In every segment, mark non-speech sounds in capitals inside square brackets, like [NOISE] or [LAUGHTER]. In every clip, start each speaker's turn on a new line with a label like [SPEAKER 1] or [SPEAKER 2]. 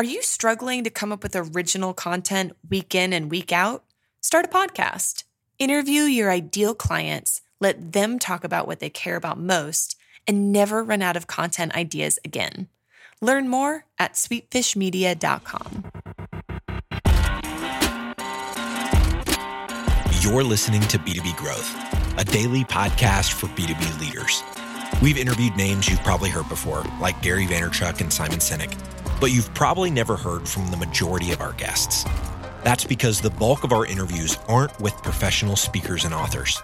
[SPEAKER 1] Are you struggling to come up with original content week in and week out? Start a podcast. Interview your ideal clients, let them talk about what they care about most, and never run out of content ideas again. Learn more at sweetfishmedia.com.
[SPEAKER 2] You're listening to B2B Growth, a daily podcast for B2B leaders. We've interviewed names you've probably heard before, like Gary Vaynerchuk and Simon Sinek, but you've probably never heard from the majority of our guests. That's because the bulk of our interviews aren't with professional speakers and authors.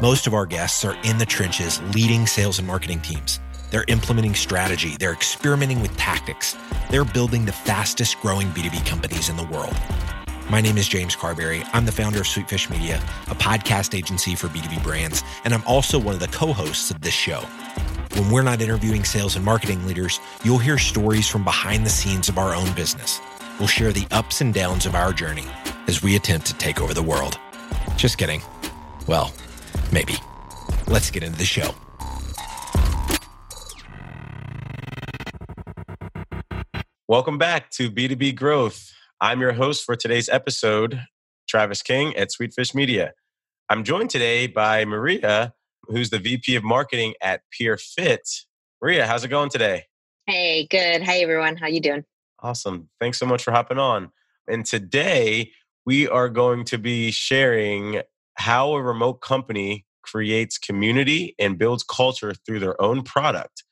[SPEAKER 2] Most of our guests are in the trenches leading sales and marketing teams. They're implementing strategy, they're experimenting with tactics, they're building the fastest growing B2B companies in the world. My name is James Carberry. I'm the founder of Sweetfish Media, a podcast agency for B2B brands, and I'm also one of the co hosts of this show. When we're not interviewing sales and marketing leaders, you'll hear stories from behind the scenes of our own business. We'll share the ups and downs of our journey as we attempt to take over the world. Just kidding. Well, maybe. Let's get into the show.
[SPEAKER 3] Welcome back to B2B Growth. I'm your host for today's episode, Travis King at Sweetfish Media. I'm joined today by Maria, who's the VP of Marketing at PeerFit. Maria, how's it going today?
[SPEAKER 4] Hey, good. Hey, everyone. How you doing?
[SPEAKER 3] Awesome. Thanks so much for hopping on. And today we are going to be sharing how a remote company creates community and builds culture through their own product.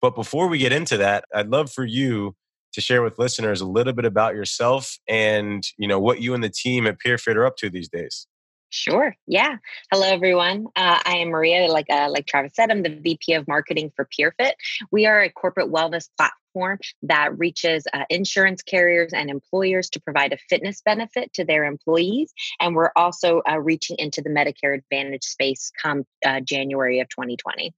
[SPEAKER 3] But before we get into that, I'd love for you to share with listeners a little bit about yourself and you know what you and the team at PeerFit are up to these days.
[SPEAKER 4] Sure. Yeah. Hello, everyone. Uh, I am Maria. Like uh, like Travis said, I'm the VP of Marketing for PeerFit. We are a corporate wellness platform that reaches uh, insurance carriers and employers to provide a fitness benefit to their employees, and we're also uh, reaching into the Medicare Advantage space come uh, January of 2020.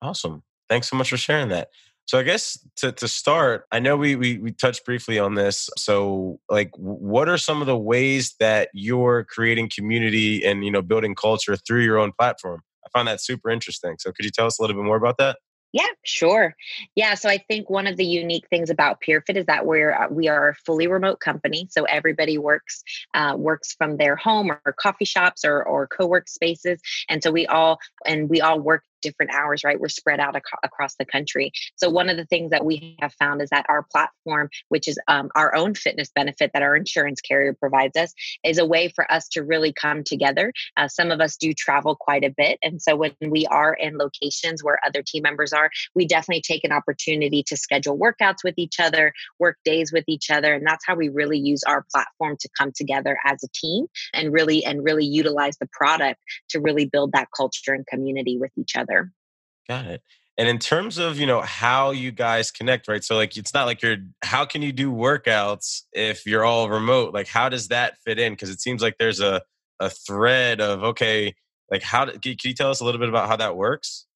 [SPEAKER 3] Awesome. Thanks so much for sharing that. So I guess to, to start, I know we, we we touched briefly on this. So like what are some of the ways that you're creating community and you know building culture through your own platform? I find that super interesting. So could you tell us a little bit more about that?
[SPEAKER 4] Yeah, sure. Yeah, so I think one of the unique things about PeerFit is that we're uh, we are a fully remote company. So everybody works uh, works from their home or coffee shops or or co-work spaces, and so we all and we all work different hours, right? We're spread out ac- across the country. So, one of the things that we have found is that our platform, which is um, our own fitness benefit that our insurance carrier provides us, is a way for us to really come together. Uh, some of us do travel quite a bit. And so, when we are in locations where other team members are, we definitely take an opportunity to schedule workouts with each other, work days with each other. And that's how we really use our platform to come together as a team and really and really utilize the product to really build that culture and community with each other.
[SPEAKER 3] Got it. And in terms of, you know, how you guys connect, right? So like it's not like you're how can you do workouts if you're all remote? Like how does that fit in? Because it seems like there's a a thread of okay, like how can you tell us a little bit about how that works?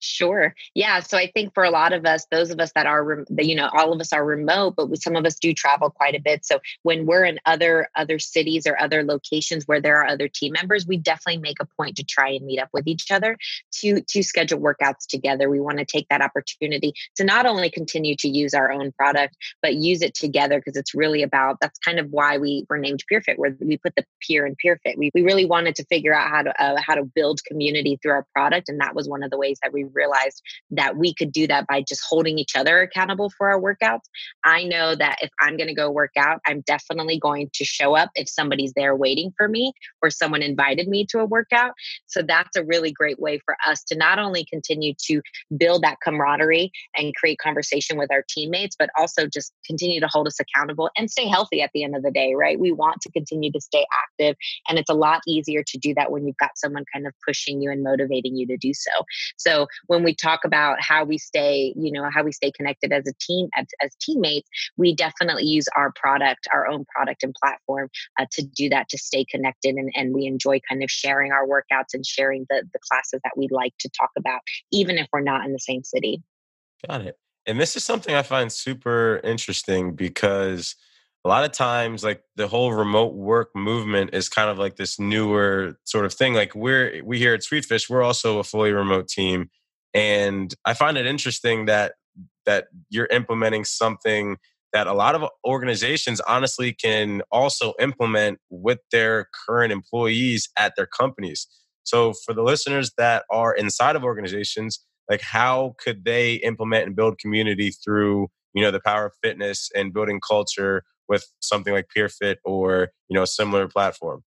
[SPEAKER 4] Sure. Yeah. So I think for a lot of us, those of us that are, you know, all of us are remote, but some of us do travel quite a bit. So when we're in other other cities or other locations where there are other team members, we definitely make a point to try and meet up with each other to to schedule workouts together. We want to take that opportunity to not only continue to use our own product, but use it together because it's really about that's kind of why we were named PeerFit, where we put the peer in PeerFit. We we really wanted to figure out how to uh, how to build community through our product, and that was one of the ways that we realized that we could do that by just holding each other accountable for our workouts. I know that if I'm going to go work out, I'm definitely going to show up if somebody's there waiting for me or someone invited me to a workout. So that's a really great way for us to not only continue to build that camaraderie and create conversation with our teammates, but also just continue to hold us accountable and stay healthy at the end of the day, right? We want to continue to stay active. And it's a lot easier to do that when you've got someone kind of pushing you and motivating you to do so. So when we talk about how we stay, you know, how we stay connected as a team, as, as teammates, we definitely use our product, our own product and platform uh, to do that, to stay connected. And, and we enjoy kind of sharing our workouts and sharing the, the classes that we like to talk about, even if we're not in the same city.
[SPEAKER 3] Got it. And this is something I find super interesting because a lot of times like the whole remote work movement is kind of like this newer sort of thing like we're we here at sweetfish we're also a fully remote team and i find it interesting that that you're implementing something that a lot of organizations honestly can also implement with their current employees at their companies so for the listeners that are inside of organizations like how could they implement and build community through you know the power of fitness and building culture with something like PeerFit or you know a similar platform?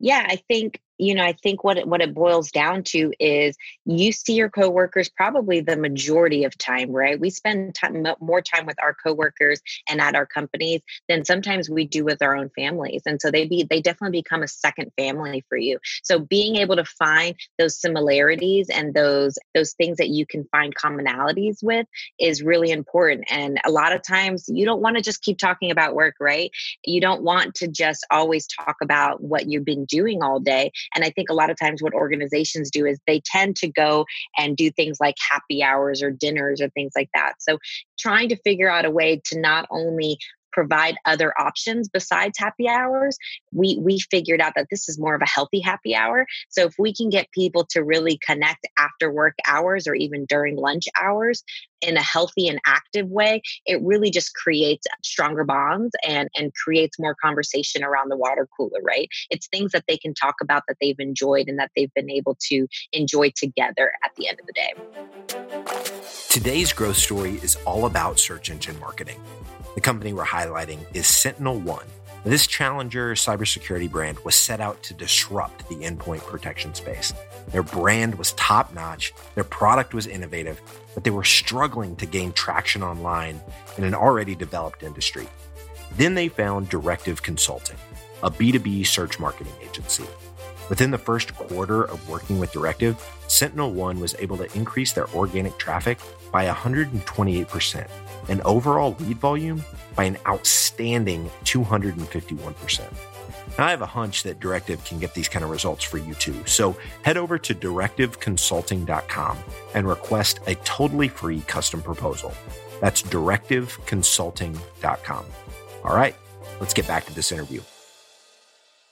[SPEAKER 4] Yeah, I think you know, I think what it, what it boils down to is you see your coworkers probably the majority of time, right? We spend time, more time with our coworkers and at our companies than sometimes we do with our own families, and so they be they definitely become a second family for you. So being able to find those similarities and those those things that you can find commonalities with is really important. And a lot of times you don't want to just keep talking about work, right? You don't want to just always talk about what you've been doing all day and I think a lot of times what organizations do is they tend to go and do things like happy hours or dinners or things like that. So trying to figure out a way to not only provide other options besides happy hours we we figured out that this is more of a healthy happy hour. So if we can get people to really connect after work hours or even during lunch hours in a healthy and active way it really just creates stronger bonds and and creates more conversation around the water cooler right? It's things that they can talk about that they've enjoyed and that they've been able to enjoy together at the end of the day
[SPEAKER 2] today's growth story is all about search engine marketing the company we're highlighting is Sentinel One. This challenger cybersecurity brand was set out to disrupt the endpoint protection space. Their brand was top notch, their product was innovative, but they were struggling to gain traction online in an already developed industry. Then they found Directive Consulting, a B2B search marketing agency. Within the first quarter of working with Directive, Sentinel One was able to increase their organic traffic by 128% and overall lead volume by an outstanding 251%. Now, I have a hunch that Directive can get these kind of results for you too. So head over to directiveconsulting.com and request a totally free custom proposal. That's directiveconsulting.com. All right, let's get back to this interview.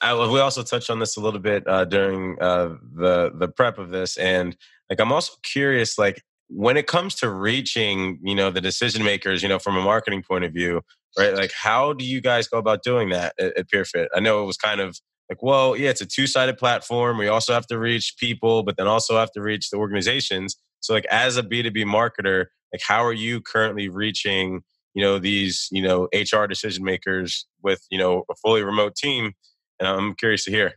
[SPEAKER 3] I, we also touched on this a little bit uh, during uh, the the prep of this, and like I'm also curious, like when it comes to reaching, you know, the decision makers, you know, from a marketing point of view, right? Like, how do you guys go about doing that at, at PeerFit? I know it was kind of like, well, yeah, it's a two sided platform. We also have to reach people, but then also have to reach the organizations. So, like, as a B two B marketer, like, how are you currently reaching, you know, these, you know, HR decision makers with, you know, a fully remote team? And I'm curious to hear.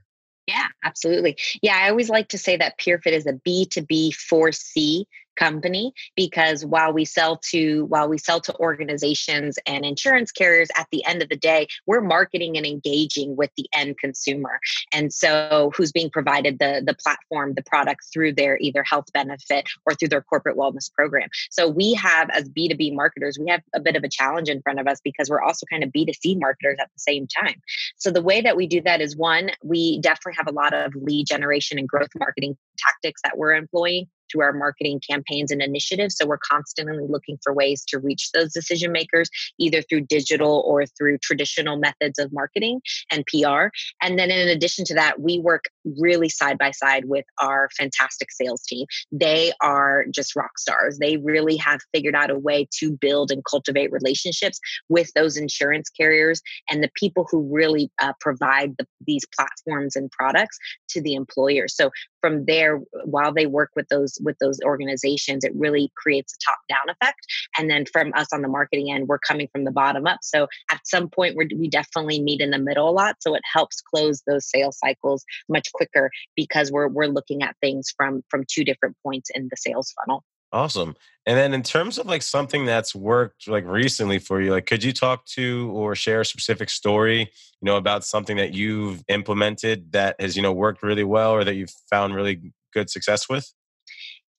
[SPEAKER 4] Yeah, absolutely. Yeah, I always like to say that PeerFit is a B2B 4C company because while we sell to while we sell to organizations and insurance carriers at the end of the day we're marketing and engaging with the end consumer. And so who's being provided the the platform the product through their either health benefit or through their corporate wellness program. So we have as b2b marketers we have a bit of a challenge in front of us because we're also kind of b2c marketers at the same time. So the way that we do that is one we definitely have a lot of lead generation and growth marketing tactics that we're employing through our marketing campaigns and initiatives. So we're constantly looking for ways to reach those decision makers, either through digital or through traditional methods of marketing and PR. And then in addition to that, we work really side by side with our fantastic sales team. They are just rock stars. They really have figured out a way to build and cultivate relationships with those insurance carriers and the people who really uh, provide the, these platforms and products to the employer. So from there, while they work with those with those organizations, it really creates a top down effect. And then from us on the marketing end, we're coming from the bottom up. So at some point, we definitely meet in the middle a lot. So it helps close those sales cycles much quicker because we're we're looking at things from from two different points in the sales funnel.
[SPEAKER 3] Awesome. And then in terms of like something that's worked like recently for you, like could you talk to or share a specific story, you know, about something that you've implemented that has, you know, worked really well or that you've found really good success with?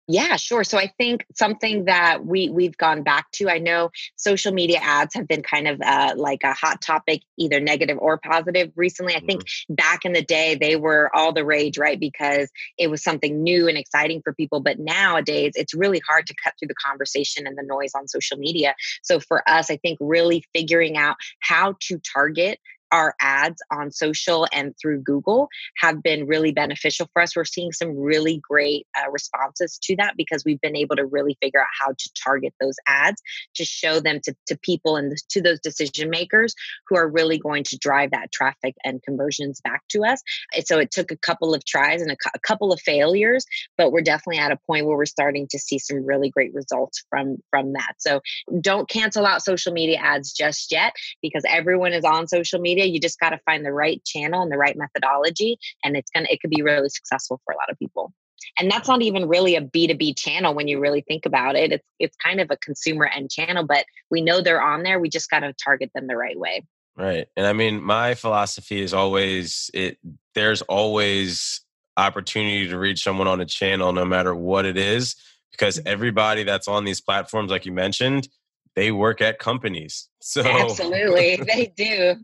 [SPEAKER 4] Yeah, sure. So I think something that we we've gone back to. I know social media ads have been kind of uh, like a hot topic, either negative or positive. Recently, I think mm-hmm. back in the day they were all the rage, right? Because it was something new and exciting for people. But nowadays, it's really hard to cut through the conversation and the noise on social media. So for us, I think really figuring out how to target our ads on social and through Google have been really beneficial for us. We're seeing some really great uh, responses to that because we've been able to really figure out how to target those ads to show them to, to people and to those decision makers who are really going to drive that traffic and conversions back to us. And so it took a couple of tries and a, a couple of failures, but we're definitely at a point where we're starting to see some really great results from from that. So don't cancel out social media ads just yet because everyone is on social media media you just got to find the right channel and the right methodology and it's gonna it could be really successful for a lot of people. And that's not even really a b2b channel when you really think about it. It's it's kind of a consumer end channel but we know they're on there we just got to target them the right way.
[SPEAKER 3] Right and i mean my philosophy is always it there's always opportunity to reach someone on a channel no matter what it is because mm-hmm. everybody that's on these platforms like you mentioned they work at companies. [LAUGHS] So
[SPEAKER 4] absolutely, they do.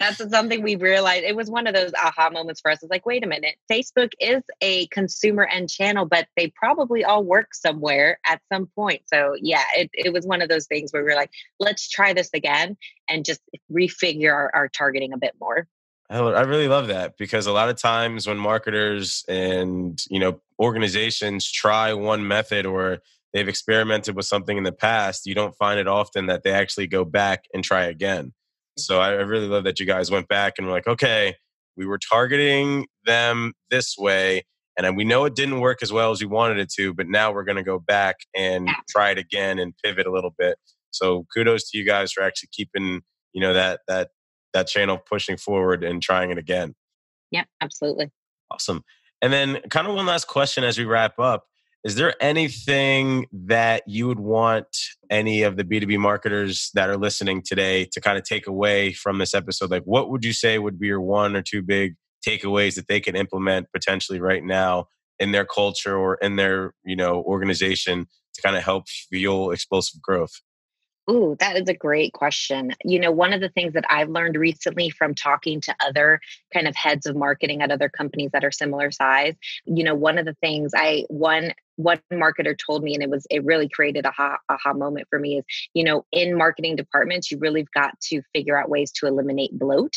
[SPEAKER 4] That's something we realized. It was one of those aha moments for us. It's like, wait a minute, Facebook is a consumer end channel, but they probably all work somewhere at some point. So yeah, it, it was one of those things where we are like, let's try this again and just refigure our, our targeting a bit more.
[SPEAKER 3] I really love that because a lot of times when marketers and you know organizations try one method or they've experimented with something in the past, you don't find it often that they actually go back and try again. So I really love that you guys went back and were like, okay, we were targeting them this way, and we know it didn't work as well as we wanted it to, but now we're going to go back and try it again and pivot a little bit. So kudos to you guys for actually keeping you know that that that channel pushing forward and trying it again.
[SPEAKER 4] Yeah, absolutely.
[SPEAKER 3] Awesome. And then, kind of one last question as we wrap up is there anything that you would want any of the B2B marketers that are listening today to kind of take away from this episode? Like, what would you say would be your one or two big takeaways that they can implement potentially right now in their culture or in their, you know, organization to kind of help fuel explosive growth?
[SPEAKER 4] Ooh, that is a great question. You know, one of the things that I've learned recently from talking to other kind of heads of marketing at other companies that are similar size, you know, one of the things I one one marketer told me and it was it really created a aha, aha moment for me is you know in marketing departments you really've got to figure out ways to eliminate bloat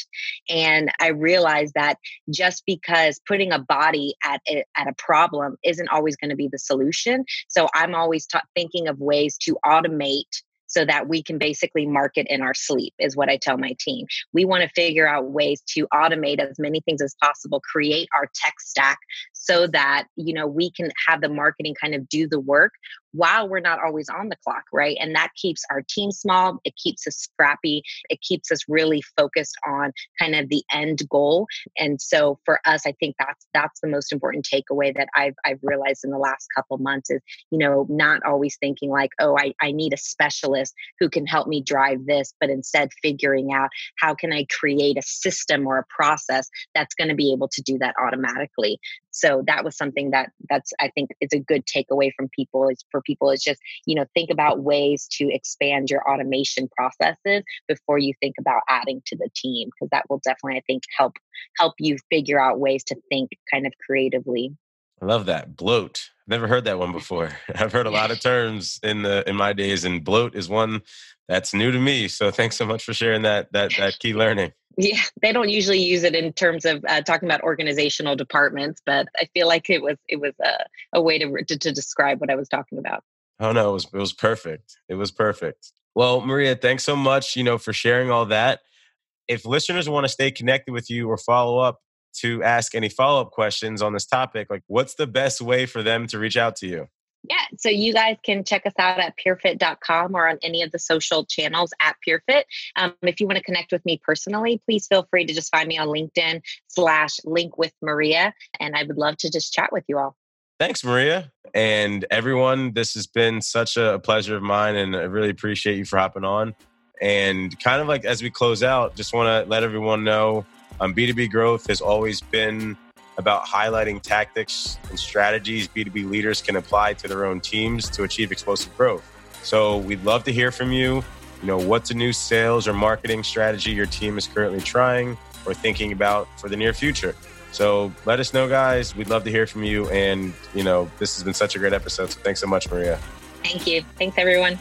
[SPEAKER 4] and i realized that just because putting a body at a, at a problem isn't always going to be the solution so i'm always ta- thinking of ways to automate so that we can basically market in our sleep is what I tell my team. We want to figure out ways to automate as many things as possible, create our tech stack so that, you know, we can have the marketing kind of do the work while we're not always on the clock, right? And that keeps our team small, it keeps us scrappy, it keeps us really focused on kind of the end goal. And so for us, I think that's that's the most important takeaway that I've I've realized in the last couple months is, you know, not always thinking like, oh, I, I need a specialist who can help me drive this, but instead figuring out how can I create a system or a process that's going to be able to do that automatically. So that was something that that's I think is a good takeaway from people is for people is just, you know, think about ways to expand your automation processes before you think about adding to the team because that will definitely I think help help you figure out ways to think kind of creatively.
[SPEAKER 3] I love that. Bloat. Never heard that one before. [LAUGHS] I've heard a lot of [LAUGHS] terms in the in my days and bloat is one that's new to me. So thanks so much for sharing that that that key learning.
[SPEAKER 4] Yeah, they don't usually use it in terms of uh, talking about organizational departments, but I feel like it was it was a, a way to, to to describe what I was talking about.
[SPEAKER 3] Oh no, it was it was perfect. It was perfect. Well, Maria, thanks so much, you know, for sharing all that. If listeners want to stay connected with you or follow up to ask any follow-up questions on this topic, like what's the best way for them to reach out to you?
[SPEAKER 4] Yeah, so you guys can check us out at peerfit.com or on any of the social channels at PeerFit. Um, if you want to connect with me personally, please feel free to just find me on LinkedIn slash link with Maria. And I would love to just chat with you all.
[SPEAKER 3] Thanks, Maria. And everyone, this has been such a pleasure of mine, and I really appreciate you for hopping on. And kind of like as we close out, just want to let everyone know um, B2B growth has always been about highlighting tactics and strategies B2B leaders can apply to their own teams to achieve explosive growth. So we'd love to hear from you. You know, what's a new sales or marketing strategy your team is currently trying or thinking about for the near future? So let us know, guys. We'd love to hear from you. And, you know, this has been such a great episode. So thanks so much, Maria.
[SPEAKER 4] Thank you. Thanks, everyone.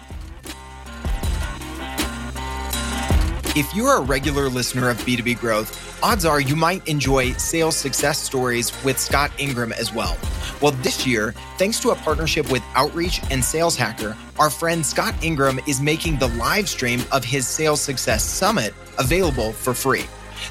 [SPEAKER 5] If you're a regular listener of B2B Growth, odds are you might enjoy sales success stories with Scott Ingram as well. Well, this year, thanks to a partnership with Outreach and Sales Hacker, our friend Scott Ingram is making the live stream of his Sales Success Summit available for free.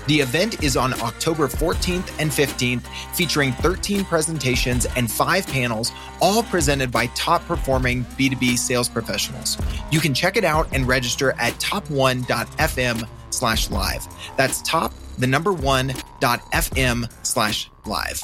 [SPEAKER 5] The event is on October 14th and 15th, featuring 13 presentations and five panels, all presented by top performing B2B sales professionals. You can check it out and register at top1.fm slash live. That's top, the number one dot FM slash live.